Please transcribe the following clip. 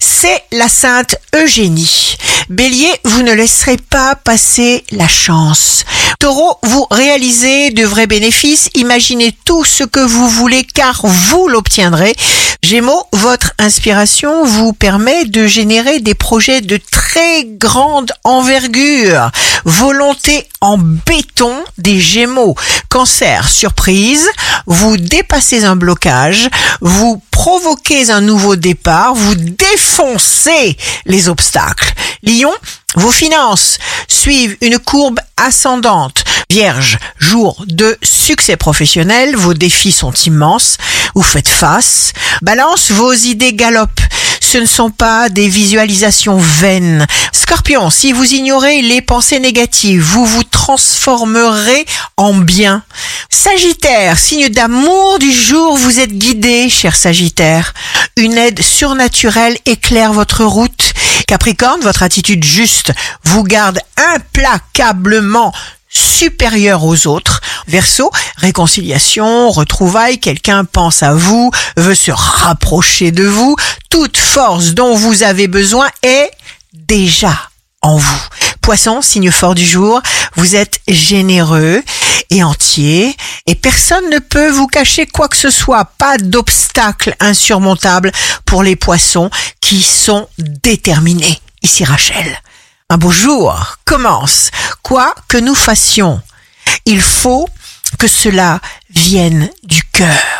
C'est la Sainte Eugénie. Bélier, vous ne laisserez pas passer la chance. Taureau, vous réalisez de vrais bénéfices, imaginez tout ce que vous voulez car vous l'obtiendrez. Gémeaux, votre inspiration vous permet de générer des projets de très grande envergure. Volonté en béton des Gémeaux. Cancer, surprise, vous dépassez un blocage, vous provoquez un nouveau départ, vous défoncez les obstacles. Lion, vos finances suivent une courbe ascendante. Vierge, jour de succès professionnel, vos défis sont immenses, vous faites face. Balance, vos idées galopent. Ce ne sont pas des visualisations vaines. Scorpion, si vous ignorez les pensées négatives, vous vous transformerez en bien. Sagittaire, signe d'amour du jour, vous êtes guidé, cher Sagittaire. Une aide surnaturelle éclaire votre route. Capricorne, votre attitude juste vous garde implacablement supérieur aux autres. Verseau, réconciliation, retrouvailles, quelqu'un pense à vous, veut se rapprocher de vous. Toute force dont vous avez besoin est déjà en vous. Poisson, signe fort du jour, vous êtes généreux et entier et personne ne peut vous cacher quoi que ce soit. Pas d'obstacle insurmontable pour les poissons qui sont déterminés. Ici Rachel. Un beau jour commence. Quoi que nous fassions, il faut que cela vienne du cœur.